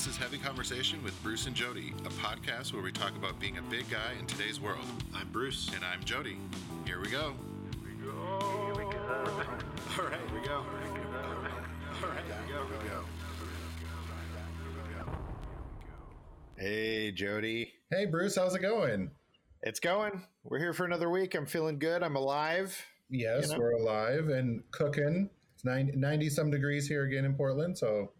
This is Heavy Conversation with Bruce and Jody, a podcast where we talk about being a big guy in today's world. I'm Bruce. And I'm Jody. Here we go. Here we go. All right, here we go. All right, here we go. Here we go. Hey, Jody. Hey, Bruce, how's it going? It's going. We're here for another week. I'm feeling good. I'm alive. Yes, You know? we're alive and cooking. It's 90, 90 some degrees here again in Portland, so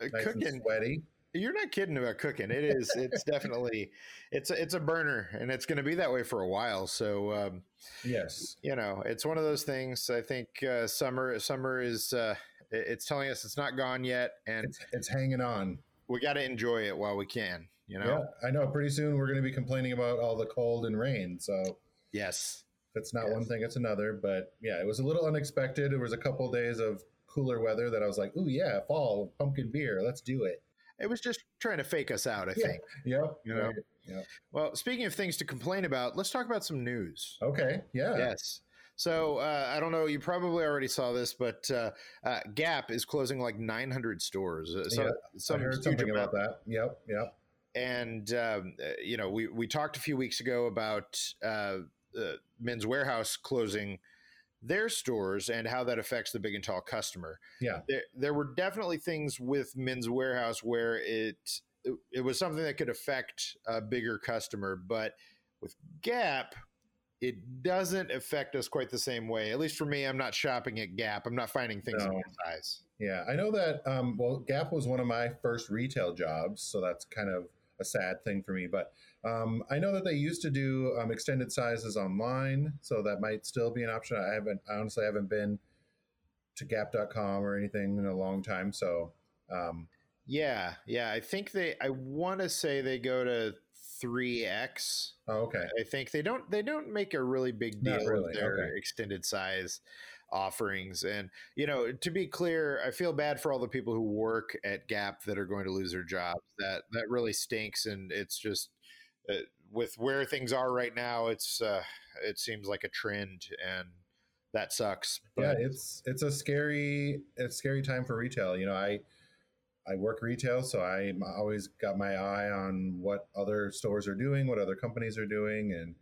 Uh, nice and cooking. sweaty. You're not kidding about cooking. It is. It's definitely. It's a, it's a burner, and it's going to be that way for a while. So um, Yes. you know, it's one of those things. I think uh, summer summer is. Uh, it's telling us it's not gone yet, and It's it's hanging on. we got to enjoy it while we can. You know. Yeah, I know. Pretty soon we're going to be complaining about all the cold and rain. So Yes. it's not Yes. one thing, it's another. But yeah, it was a little unexpected. There was a couple days of cooler weather that I was like, "Ooh, yeah, fall pumpkin beer, let's do it." It was just trying to fake us out. I think. Yep. You know. right, Yep. Well, speaking of things to complain about, let's talk about some news. Okay. Yeah. Yes. So uh, I don't know. You probably already saw this, but uh, uh, Gap is closing like 900 stores. Uh, So, Yeah, some I heard something about that. Yep. Yep. And um, uh, you know, we we talked a few weeks ago about uh, uh, Men's Wearhouse closing their stores and how that affects the big and tall customer. Yeah. There, there were definitely things with Men's Wearhouse where it it was something that could affect a bigger customer, but with Gap, it doesn't affect us quite the same way. At least for me, I'm not shopping at Gap. I'm not finding things in my size. Yeah, I know that. Um, well, Gap was one of my first retail jobs, so that's kind of a sad thing for me. But um, I know that they used to do um, extended sizes online, so that might still be an option. I haven't, I honestly haven't been to Gap.com or anything in a long time, so um, Yeah, yeah. I think they. I want to say they go to three X. oh, okay, I think they don't. They don't make a really big deal really, of their okay. extended size offerings. And you know, to be clear, I feel bad for all the people who work at Gap that are going to lose their jobs. That that really stinks, and it's just. Uh, with where things are right now, it's uh, it seems like a trend, and that sucks. yeah, it's it's a scary, it's a scary time for retail. You know, I I work retail, so I always got my eye on what other stores are doing, what other companies are doing, and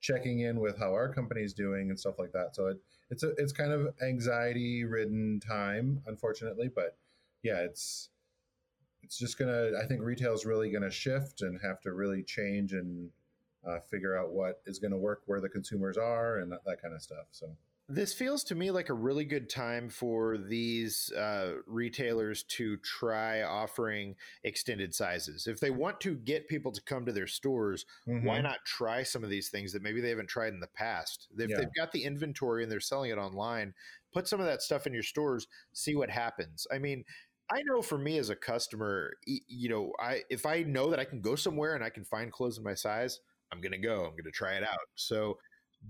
checking in with how our company's doing and stuff like that. So it, it's a it's kind of anxiety ridden time, unfortunately, but yeah, it's it's just gonna. I think retail is really gonna shift and have to really change and uh, figure out what is going to work where the consumers are and that, that kind of stuff. So This feels to me like a really good time for these uh, retailers to try offering extended sizes. If they want to get people to come to their stores, Mm-hmm. why not try some of these things that maybe they haven't tried in the past? If Yeah. they've got the inventory and they're selling it online, put some of that stuff in your stores, see what happens. I mean, I know for me as a customer, you know, I if I know that I can go somewhere and I can find clothes in my size, I'm to go. I'm to try it out. So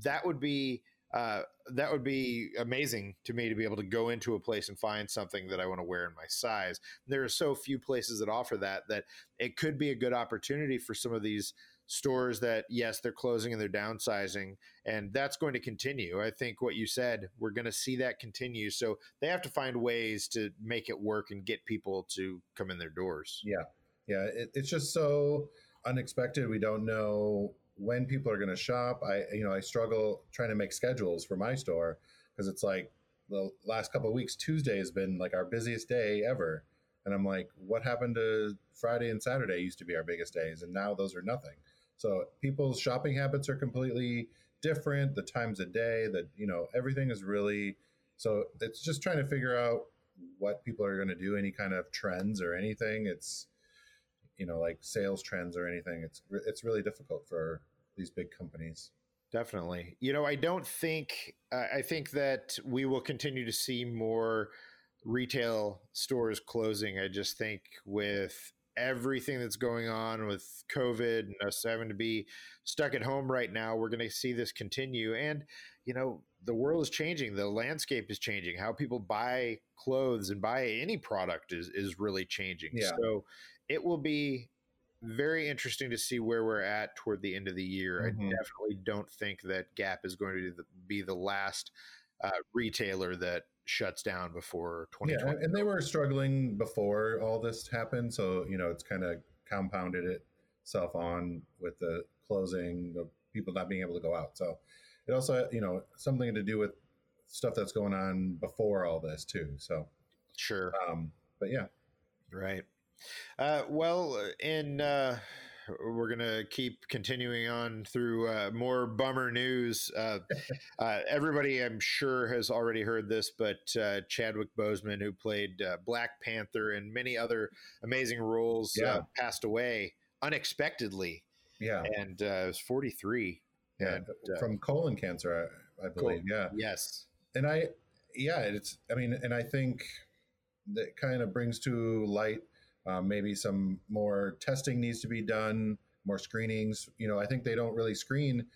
that would be uh, that would be amazing to me to be able to go into a place and find something that I want to wear in my size. There are so few places that offer that that it could be a good opportunity for some of these stores that yes they're closing and they're downsizing and that's going to continue i think what you said we're going to see that continue so they have to find ways to make it work and get people to come in their doors Yeah, yeah, it, it's just so unexpected. We don't know when people are going to shop. I, you know, I struggle trying to make schedules for my store because it's like the last couple of weeks. Tuesday has been like our busiest day ever, and I'm like, what happened to Friday and Saturday? Used to be our biggest days, and now those are nothing. So people's shopping habits are completely different. The times of day, that you know, everything is really. So it's just trying to figure out what people are going to do, any kind of trends or anything. It's you know like sales trends or anything. It's it's really difficult for these big companies. Definitely. You know, I don't think, uh, I think that we will continue to see more retail stores closing. I just think with everything that's going on with COVID and us having to be stuck at home right now, we're going to see this continue. And, you know, the world is changing, the landscape is changing. How people buy clothes and buy any product is, is really changing. Yeah. So it will be very interesting to see where we're at toward the end of the year. Mhm. I definitely don't think that Gap is going to be the last uh, retailer that shuts down before Yeah, 2020. and they were struggling before all this happened, so you know it's kind of compounded itself on with the closing, of people not being able to go out. So it also, you know, something to do with stuff that's going on before all this too. So, Sure. um, but yeah, Right. Uh, well, in uh, we're gonna keep continuing on through uh, more bummer news. Uh, uh, everybody, I'm sure, has already heard this, but uh, Chadwick Boseman, who played uh, Black Panther and many other amazing roles, Yeah. uh, passed away unexpectedly, yeah, and uh, was 43. yeah, And, from colon cancer, I, I believe. Yeah, yes, and I, yeah, it's. I mean, and I think that kind of brings to light um, maybe some more testing needs to be done, more screenings. You know, I think they don't really screen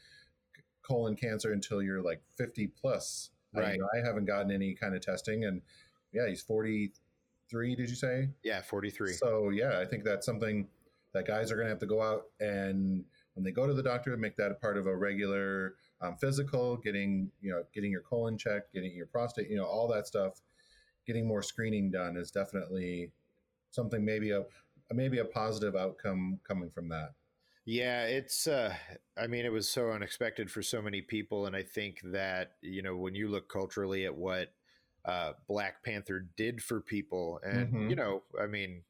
colon cancer until you're like 50 plus. I- Right. I, haven't gotten any kind of testing, and yeah, he's 43. Did you say? yeah, 43. So yeah, I think that's something that guys are going to have to go out and when they go to the doctor, make that a part of a regular um, physical, getting you know getting your colon checked, getting your prostate, you know all that stuff. Getting more screening done is definitely something maybe a maybe a positive outcome coming from that. Yeah, it's uh I mean it was so unexpected for so many people and I think that, you know, when you look culturally at what uh Black Panther did for people and Mhm. you know, I mean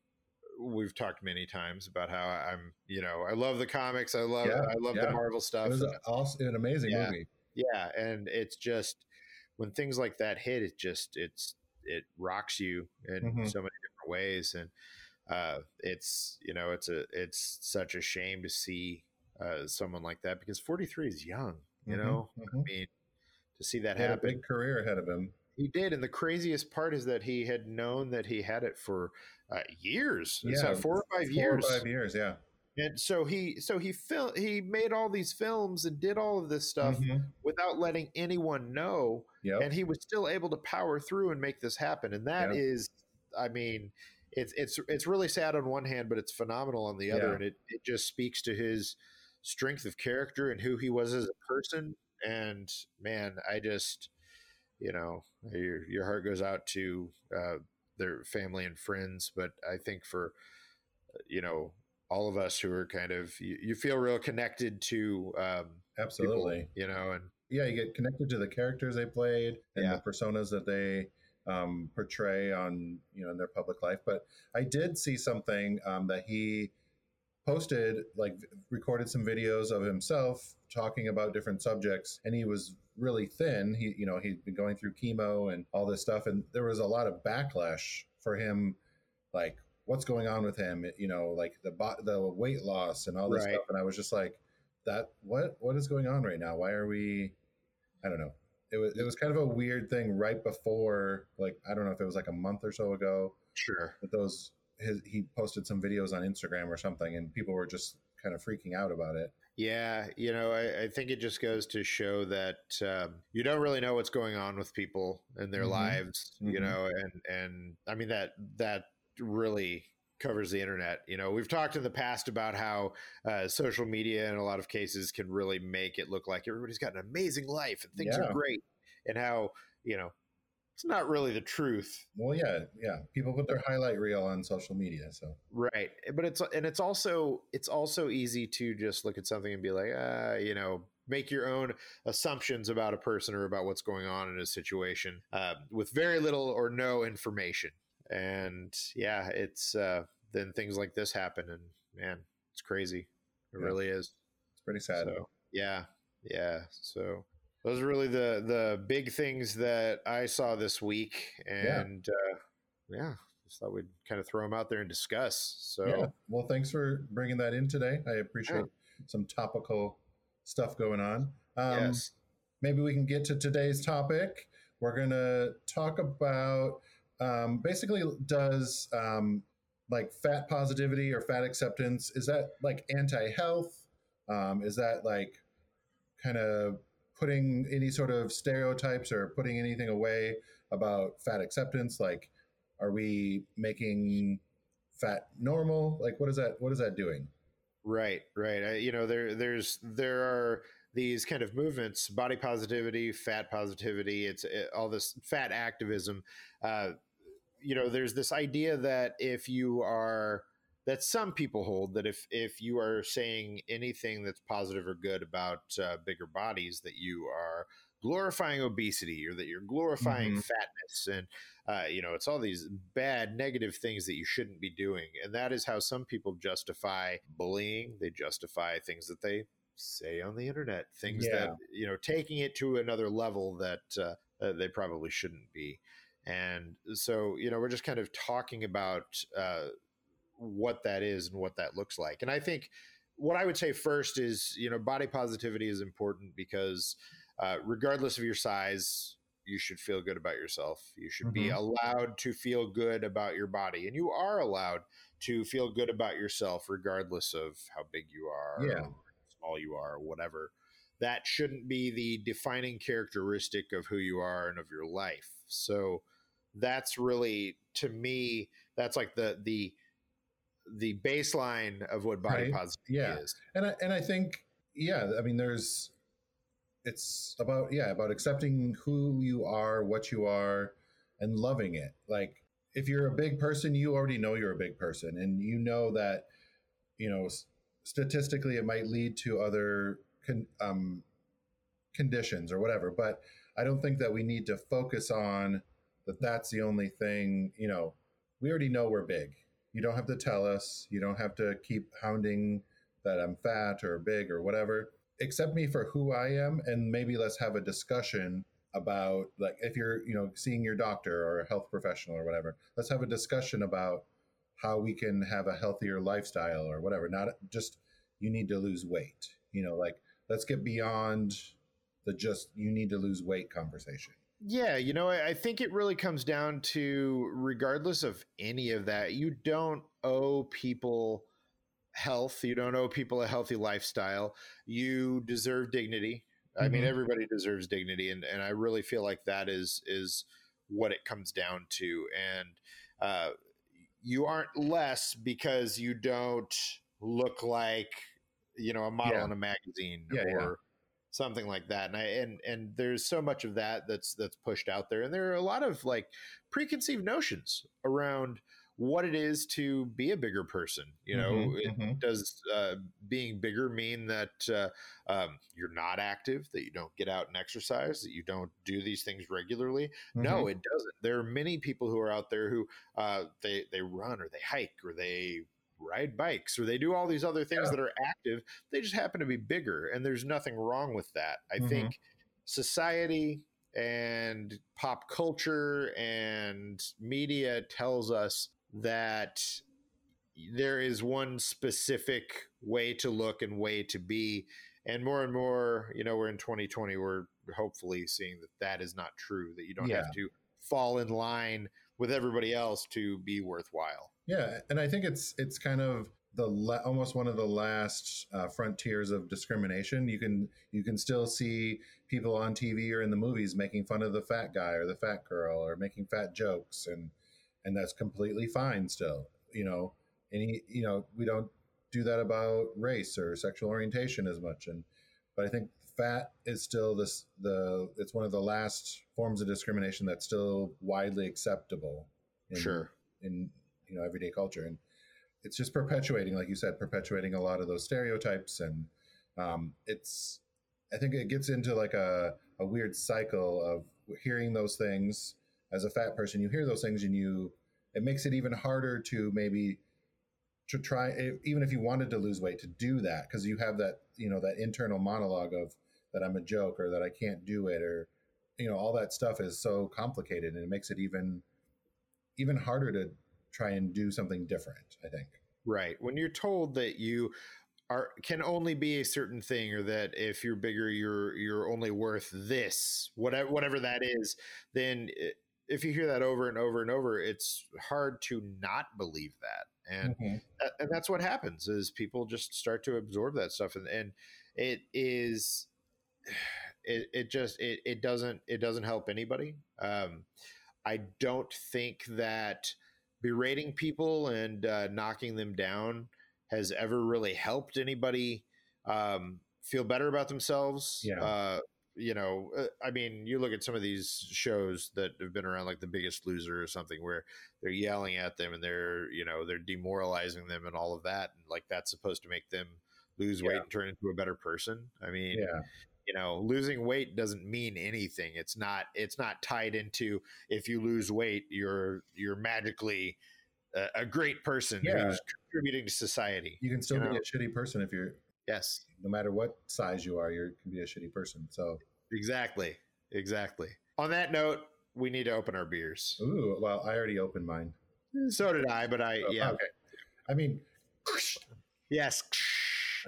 we've talked many times about how I'm, you know, I love the comics, I love Yeah, I love yeah. the Marvel stuff. It was a, also an amazing Yeah. movie. yeah, and it's just when things like that hit it just it's it rocks you in Mhm. so many different ways and uh it's you know it's a it's such a shame to see uh someone like that because 43 is young you Mhm, know mhm. i mean to see that He had a happen big career ahead of him. he did and the craziest part is that he had known that he had it for uh, years uh, Yeah, four or five Four years or five years, yeah. and so he so he fil- he made all these films and did all of this stuff Mhm. without letting anyone know Yep. and he was still able to power through and make this happen and that Yeah. is, i mean it's it's it's really sad on one hand but it's phenomenal on the other Yeah. and it, it just speaks to his strength of character and who he was as a person and man i just you know your, your heart goes out to uh, their family and friends but i think for you know all of us who are kind of you, you feel real connected to um, people, Absolutely. you know and yeah, you get connected to the characters they played and Yeah. the personas that they um, portray on you know in their public life. But I did see something um, that he posted, like recorded some videos of himself talking about different subjects, and he was really thin. He you know he'd been going through chemo and all this stuff, and there was a lot of backlash for him, like what's going on with him, you know, like the bo- the weight loss and all this Right. stuff, and I was just like that what what is going on right now why are we i don't know it was it was kind of a weird thing right before like i don't know if it was like a month or so ago sure that those his he posted some videos on instagram or something and people were just kind of freaking out about it Yeah, you know, I, I think it just goes to show that um, you don't really know what's going on with people in their Mhm. lives, you Mhm. know, and and I mean that that really covers the internet. You know, we've talked in the past about how uh, social media in a lot of cases can really make it look like everybody's got an amazing life and things Yeah. are great, and how you know it's not really the truth. well yeah yeah people put their highlight reel on social media so Right. But it's and it's also it's also easy to just look at something and be like, ah, you know, make your own assumptions about a person or about what's going on in a situation uh, with very little or no information. And yeah, it's uh, then things like this happen, and man, it's crazy. It Yeah. really is. it's pretty sad So yeah, yeah. So those are really the the big things that I saw this week, and yeah, uh, yeah just thought we'd kind of throw them out there and discuss. So yeah well thanks for bringing that in today i appreciate some topical stuff going on um, yes, maybe we can get to today's topic. We're going to talk about um, basically does um, like fat positivity or fat acceptance is that like anti-health? Um, is that like kind of putting any sort of stereotypes or putting anything away about fat acceptance? Like, are we making fat normal? Like, what is that? What is that doing? right, right. I, you know, there there's there are these kind of movements, body positivity, fat positivity, it's it, all this fat activism. Uh, you know, there's this idea that if you are that some people hold that if if you are saying anything that's positive or good about uh, bigger bodies, that you are glorifying obesity or that you're glorifying mm-hmm. fatness and uh, you know it's all these bad negative things that you shouldn't be doing and that is how some people justify bullying they justify things that they say on the internet things yeah. that you know taking it to another level that uh, uh, they probably shouldn't be and so you know we're just kind of talking about uh, what that is and what that looks like and i think what i would say first is you know body positivity is important because uh, regardless of your size, you should feel good about yourself. You should mm-hmm. be allowed to feel good about your body, and you are allowed to feel good about yourself, regardless of how big you are, yeah. small you are, or whatever. That shouldn't be the defining characteristic of who you are and of your life. So that's really, to me, that's like the the the baseline of what body right. positivity yeah. is. And I, and I think yeah, I mean, there's it's about yeah about accepting who you are what you are and loving it like if you're a big person you already know you're a big person and you know that you know statistically it might lead to other con- um, conditions or whatever but i don't think that we need to focus on that that's the only thing you know we already know we're big. You don't have to tell us. You don't have to keep hounding that i'm fat or big or whatever. Accept me for who I am and maybe let's have a discussion about like if you're you know seeing your doctor or a health professional or whatever let's have a discussion about how we can have a healthier lifestyle or whatever. Not just you need to lose weight you know like let's get beyond the just you need to lose weight conversation yeah you know i think it really comes down to regardless of any of that you don't owe people health. You don't owe people a healthy lifestyle. You deserve dignity. Mm-hmm. I mean, mm-hmm. everybody deserves dignity, and and I really feel like that is is what it comes down to. And uh, you aren't less because you don't look like you know a model yeah. in a magazine yeah, or. Yeah. Something like that, and I and and there's so much of that that's that's pushed out there, and there are a lot of like preconceived notions around what it is to be a bigger person. You know, mm-hmm, it, mm-hmm. does uh, being bigger mean that uh, um, you're not active, that you don't get out and exercise, that you don't do these things regularly? Mm-hmm. No, it doesn't. There are many people who are out there who uh, they they run or they hike or they ride bikes or they do all these other things yeah. that are active. They just happen to be bigger, and there's nothing wrong with that. I mm-hmm. think society and pop culture and media tells us that there is one specific way to look and way to be and more and more you know we're in 2020 we're hopefully seeing that that is not true that you don't yeah. have to fall in line with everybody else to be worthwhile. Yeah and i think it's it's kind of the la- almost one of the last uh, frontiers of discrimination. You can you can still see people on tv or in the movies making fun of the fat guy or the fat girl or making fat jokes and and that's completely fine still you know? Any you know we don't do that about race or sexual orientation as much and but i think fat is still this the it's one of the last forms of discrimination that's still widely acceptable in, sure. in you know everyday culture. And it's just perpetuating like you said perpetuating a lot of those stereotypes. And um, it's i think it gets into like a, a weird cycle of hearing those things as a fat person, you hear those things and you, it makes it even harder to maybe to try, even if you wanted to lose weight, to do that. Because you have that, you know, that internal monologue of that I'm a joke or that I can't do it or, you know, all that stuff is so complicated and it makes it even, even harder to try and do something different. I think. Right. When you're told that you are can only be a certain thing or that if you're bigger you're you're only worth this whatever whatever that is then if you hear that over and over and over, it's hard to not believe that. And mm-hmm. that, and that's what happens is people just start to absorb that stuff and, and it is it, it just it, it doesn't it doesn't help anybody. Um, I don't think that berating people and uh, knocking them down has ever really helped anybody um, feel better about themselves. Yeah. Uh, you know, uh, I mean, you look at some of these shows that have been around, like The Biggest Loser or something, where they're yelling at them and they're, you know, they're demoralizing them and all of that, and like that's supposed to make them lose weight and turn into a better person. I mean, Yeah. You know losing weight doesn't mean anything it's not it's not tied into if you lose weight you're you're magically a, a great person Yeah. who's contributing to society You can still You be know. a shitty person if you're, yes no matter what size you are, you can be a shitty person. So, exactly exactly on that note we need to open our beers ooh, well, I already opened mine. Eh, so did i but i Oh, yeah Okay. I mean, yes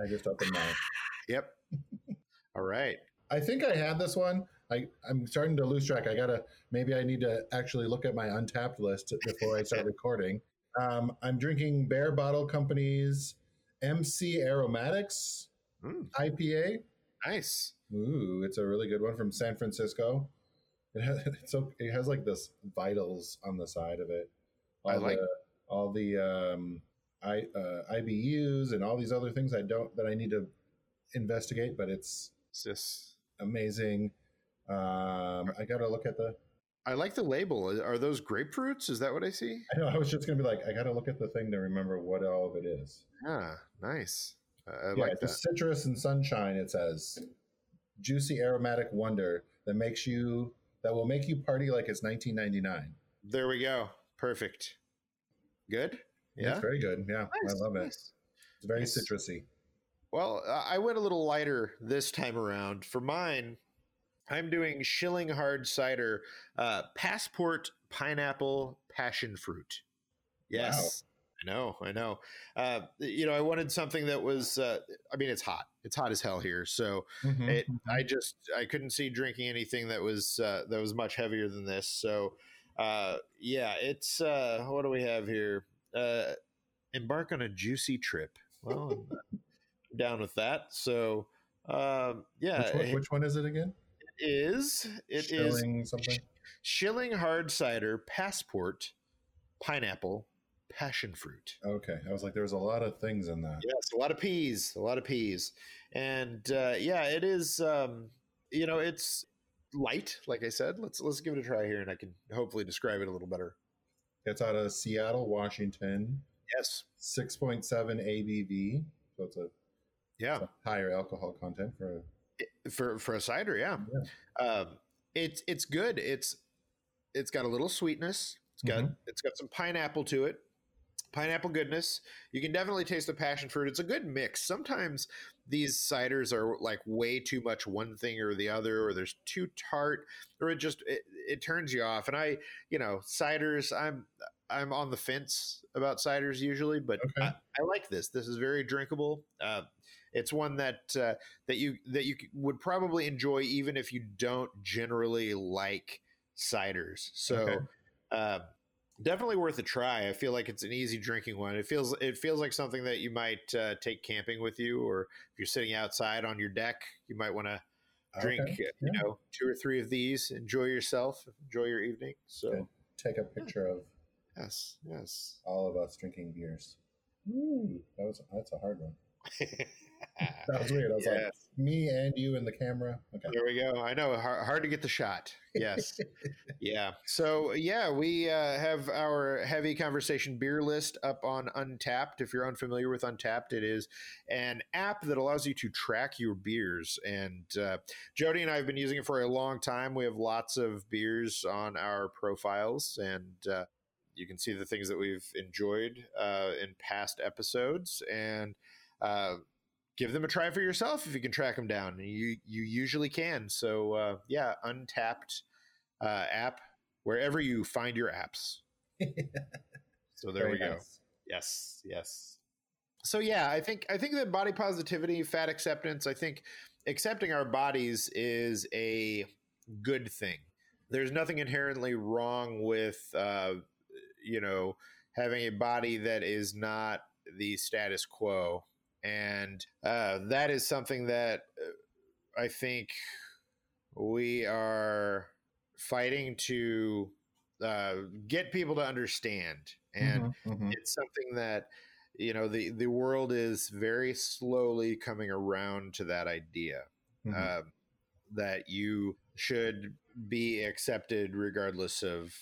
I just opened mine. yep all right I think I had this one. I, I'm starting to lose track. I gotta maybe I need to actually look at my Untappd list before I start recording. Um, I'm drinking Barebottle Company's MC Aromatics Mm, IPA. nice Ooh, it's a really good one from San Francisco. It has it's so it has like this vitals on the side of it. All I like- the, all the um, I uh, IBUs and all these other things I don't that I need to investigate, but it's it's just amazing. Um, I gotta look at the. i like the label are those grapefruits is that what i see I know I was just gonna be like, I gotta look at the thing to remember what all of it is. yeah nice i, I yeah, like it's a that citrus and sunshine. It says, juicy aromatic wonder that makes you that will make you party like it's 1999. There we go. Perfect. Good. Yeah. It's very good. Yeah, Nice, I love it. nice. It's very Nice. citrusy. Well, I went a little lighter this time around. For mine, I'm doing Schilling Hard Cider uh, Passport Pineapple Passion Fruit. Yes. I know, I know. Uh, you know, I wanted something that was. Uh, I mean, it's hot. It's hot as hell here. So Mm-hmm. it, I just I couldn't see drinking anything that was uh, that was much heavier than this. So uh, yeah, it's uh, what do we have here? Uh, embark on a juicy trip. Well, down with that. So um, yeah, which, one, which one is it again? is it is Schilling something. Schilling Hard Cider Passport Pineapple Passion Fruit. Okay, I was like, there's a lot of things in that. Yes, a lot of peas, a lot of peas, and uh, yeah, it is. Um, you know, it's light, like I said. Let's let's give it a try here, and I can hopefully describe it a little better. It's out of Seattle, Washington. Yes, 6.7 ABV, so it's a, yeah, higher alcohol content for. for for a cider, yeah. Um, it's it's good. It's it's got a little sweetness. It's got it's got some pineapple to it. Pineapple goodness. You can definitely taste the passion fruit. It's a good mix. Sometimes these ciders are like way too much one thing or the other, or there's too tart, or it just it, it turns you off. And I, you know, ciders. I'm I'm on the fence about ciders usually, but Okay. I, I like this. This is very drinkable. Uh, it's one that uh, that you that you would probably enjoy even if you don't generally like ciders. So Okay. uh, definitely worth a try. I feel like it's an easy drinking one. It feels it feels like something that you might uh, take camping with you, or if you're sitting outside on your deck, you might want to drink Okay, uh, you know two or three of these. Enjoy yourself. Enjoy your evening. So Good. Take a picture of yes, yes. all of us drinking beers. Ooh, that was that's a hard one. That was weird. I was like, me and you in the camera. Okay. There we go. I know hard, hard to get the shot. Yes. yeah. So yeah, we uh, have our heavy conversation beer list up on Untappd. If you're unfamiliar with Untappd, it is an app that allows you to track your beers. And uh, Jody and I have been using it for a long time. We have lots of beers on our profiles, and uh, you can see the things that we've enjoyed uh, in past episodes and. Uh, give them a try for yourself if you can track them down. You you usually can. So uh, yeah, Untappd uh, app wherever you find your apps. So there Very we go. nice. Yes, yes. So yeah, I think I think that body positivity, fat acceptance, I think accepting our bodies is a good thing. There's nothing inherently wrong with uh, you know having a body that is not the status quo, and uh, that is something that uh, I think we are fighting to uh, get people to understand and Mhm, mhm. it's something that you know the the world is very slowly coming around to that idea Mhm. uh, that you should be accepted regardless of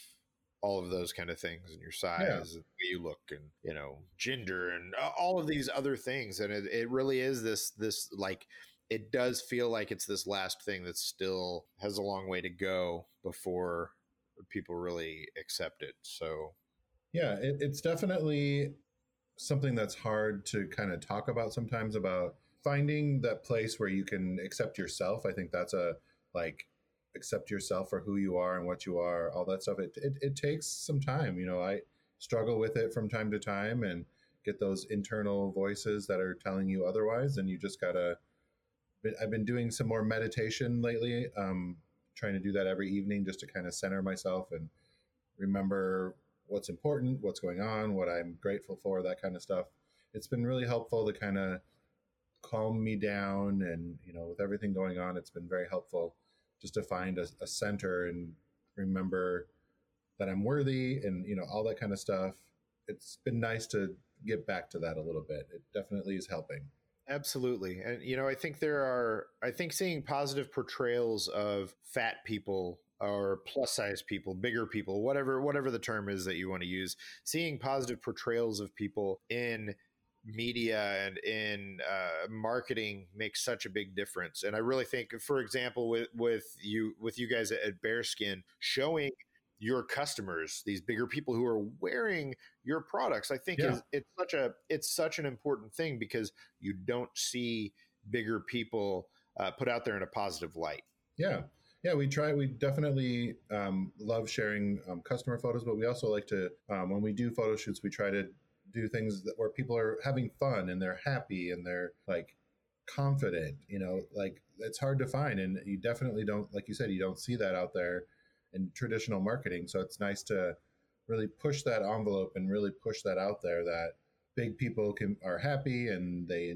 all of those kind of things and your size and the way you look and you know gender and all of these other things and it, it really is this this like it does feel like it's this last thing that still has a long way to go before people really accept it so. Yeah it, it's definitely something that's hard to kind of talk about sometimes about finding that place where you can accept yourself. I think that's a like accept yourself for who you are and what you are all that stuff it, it, it takes some time you know i struggle with it from time to time and get those internal voices that are telling you otherwise and you just gotta i've been doing some more meditation lately um trying to do that every evening just to kind of center myself and remember what's important, what's going on, what I'm grateful for, that kind of stuff. It's been really helpful to kind of calm me down. And, you know, with everything going on, it's been very helpful just to find a, a center and remember that I'm worthy and, you know, all that kind of stuff. It's been nice to get back to that a little bit. It definitely is helping. Absolutely. And, you know, I think there are, I think seeing positive portrayals of fat people or plus size people, bigger people, whatever, whatever the term is that you want to use, seeing positive portrayals of people in media and in uh, marketing makes such a big difference. And I really think, for example, with, with you, with you guys at Bearskin showing your customers, these bigger people who are wearing your products, I think Yeah. is it's such a it's such an important thing because you don't see bigger people uh, put out there in a positive light. Yeah. Yeah, we try. We definitely um, love sharing um, customer photos, but we also like to, um, when we do photo shoots, we try to do things that where people are having fun and they're happy and they're like confident. You know, like it's hard to find, and you definitely don't, like you said, you don't see that out there in traditional marketing. So it's nice to really push that envelope and really push that out there that big people can are happy and they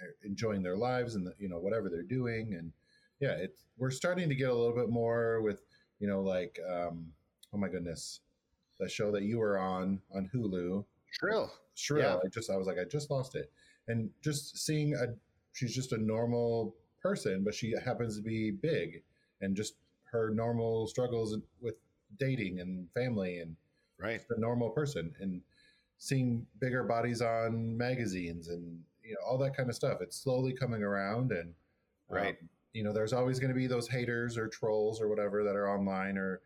are enjoying their lives and you know whatever they're doing and yeah it's we're starting to get a little bit more with you know like um oh my goodness the show that you were on on hulu Shrill. shrill Yeah. i just i was like i just lost it and just seeing a she's just a normal person but she happens to be big and just her normal struggles with dating and family and Right. just a normal person and seeing bigger bodies on magazines and you know all that kind of stuff it's slowly coming around and um, Right. you know there's always going to be those haters or trolls or whatever that are online or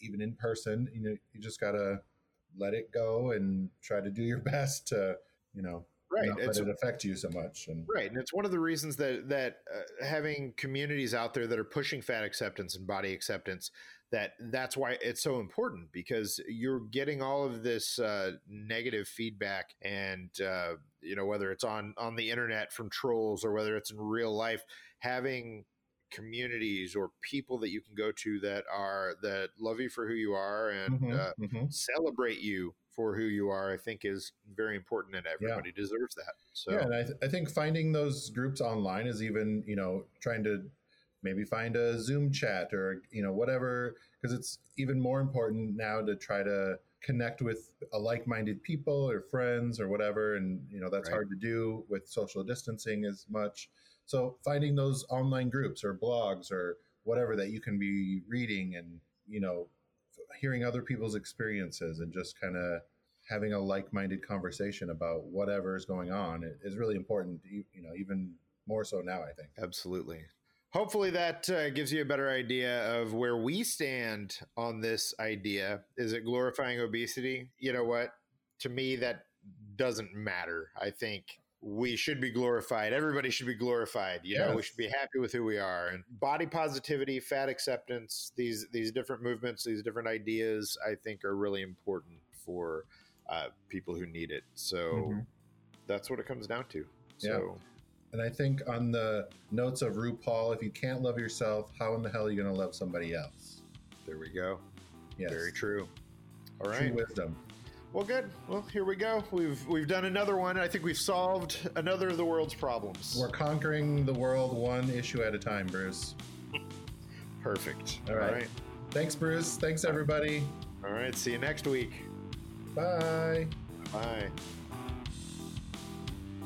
even in person you know you just gotta let it go and try to do your best to you know Right. not let it affect you so much and Right, and it's one of the reasons that that uh, having communities out there that are pushing fat acceptance and body acceptance that that's why it's so important because you're getting all of this uh, negative feedback and uh, you know whether it's on on the internet from trolls or whether it's in real life having communities or people that you can go to that are that love you for who you are and Mhm, uh, mhm. celebrate you for who you are i think is very important and everybody deserves that so Yeah, and I, th- I think finding those groups online is even you know trying to maybe find a Zoom chat or you know whatever because it's even more important now to try to connect with a like-minded people or friends or whatever and you know that's Right. hard to do with social distancing as much so finding those online groups or blogs or whatever that you can be reading and you know hearing other people's experiences and just kind of having a like-minded conversation about whatever is going on is really important you know even more so now i think Absolutely. Hopefully, that uh, gives you a better idea of where we stand on this idea. Is it glorifying obesity? You know what? To me, that doesn't matter. I think we should be glorified. Everybody should be glorified. You know, we should be happy with who we are. And body positivity, fat acceptance, these these different movements, these different ideas, I think are really important for uh, people who need it. So Mhm. that's what it comes down to. Yeah. So. and i think on the notes of rupaul if you can't love yourself how in the hell are you going to love somebody else There we go. yes Very true. All right. true wisdom well, good. Well, here we go. We've we've done another one. I think we've solved another of the world's problems. We're conquering the world one issue at a time, Bruce. Perfect. All right. All right. Thanks, Bruce. Thanks, everybody. All right. See you next week. Bye. Bye.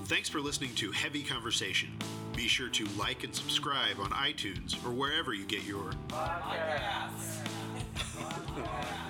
Thanks for listening to Heavy Conversation. Be sure to like and subscribe on iTunes or wherever you get your podcasts.